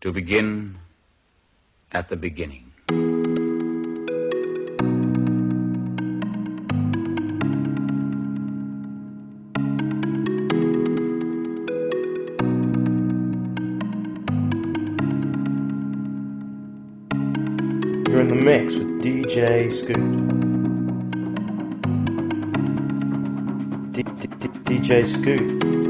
to begin at the beginning. You're in the mix with DJ Scoot. DJ Scoot.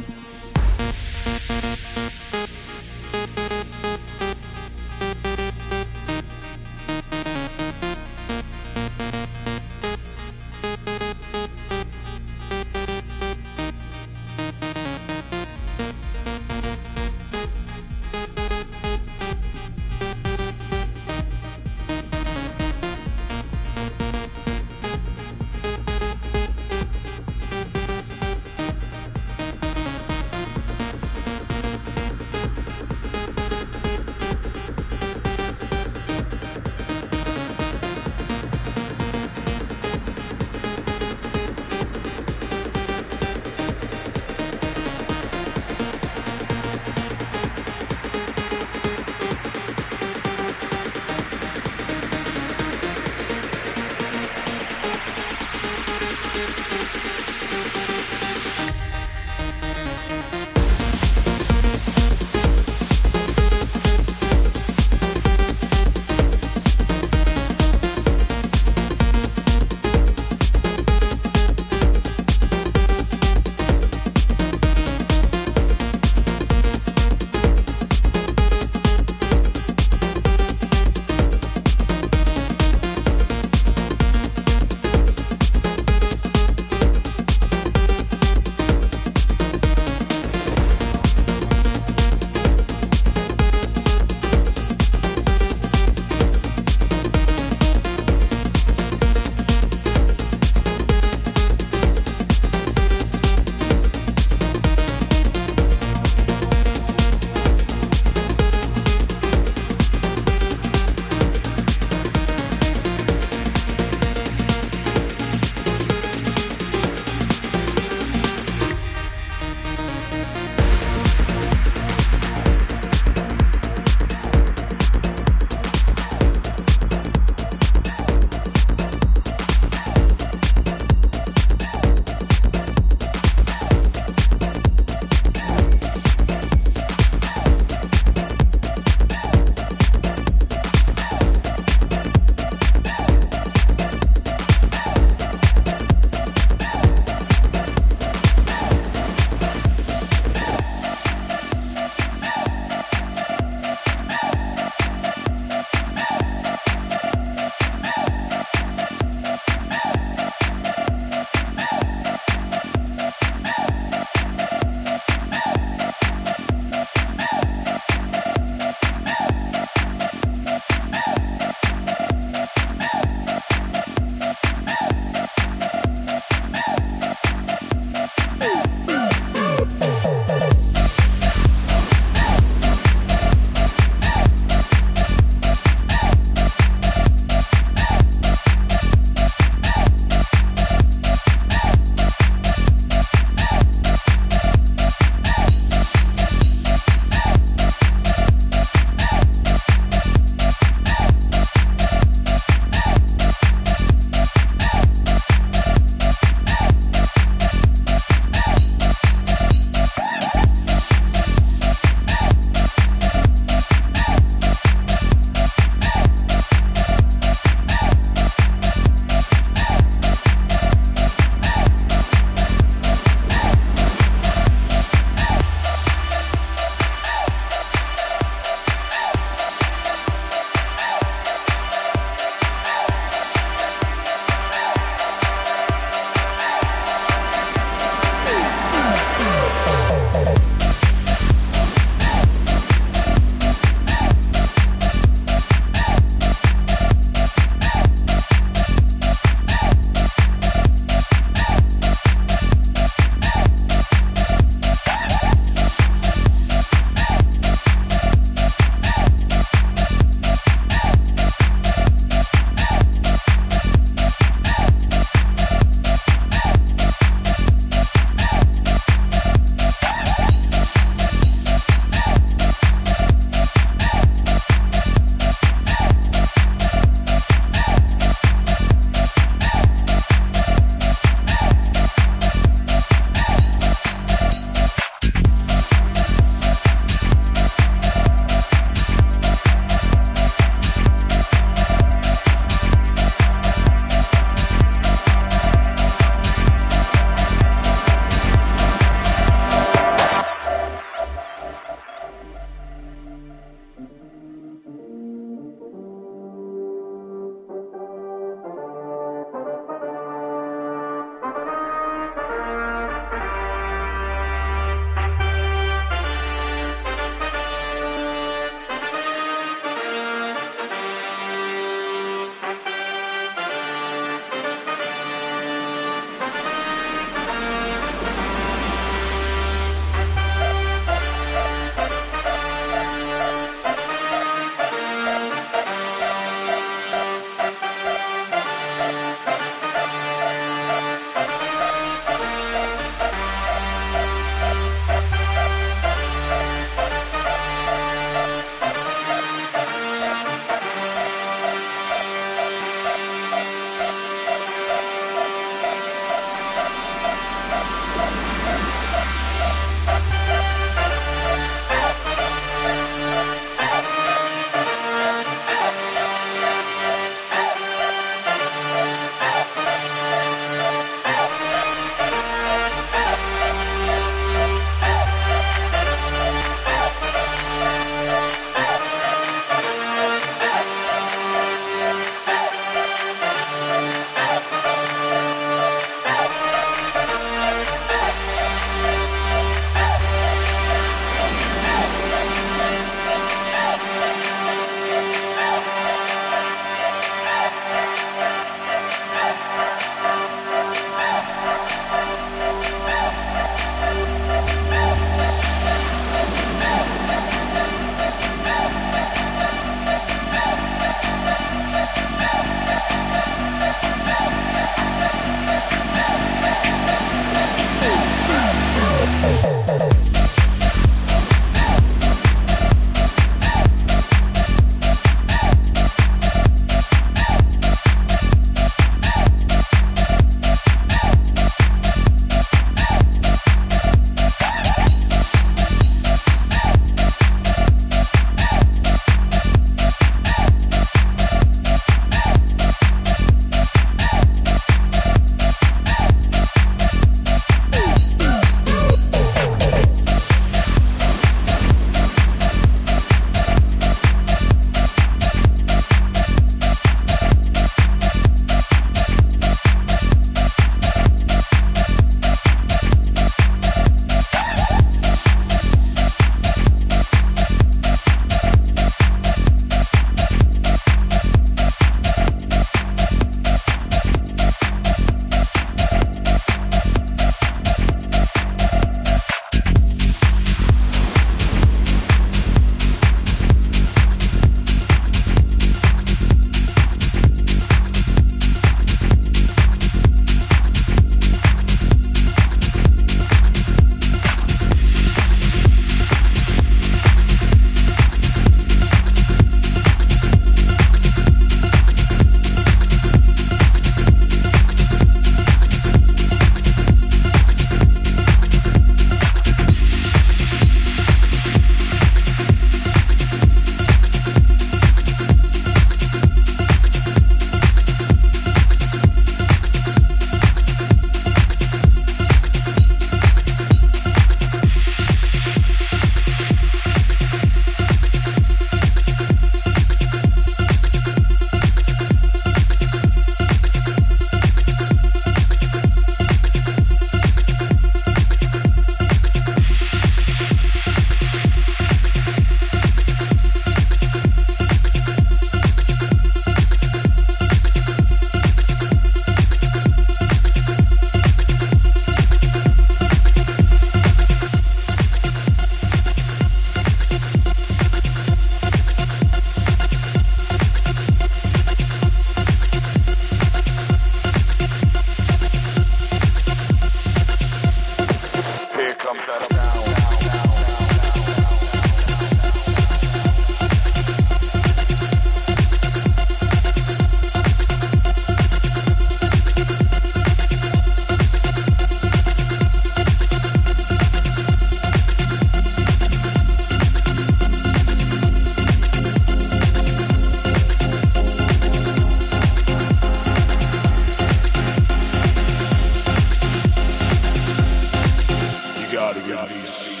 gotta release.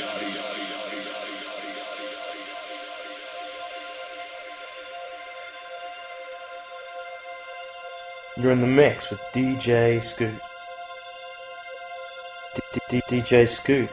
You're in the mix with DJ Scoop. D- D- DJ Scoop.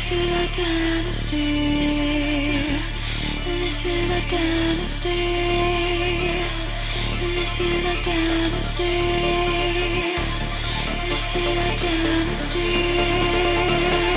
This is a dynasty. This is a dynasty. This is a dynasty. This is a dynasty.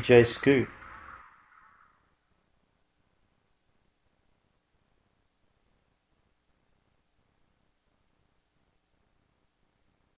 DJ Scoot.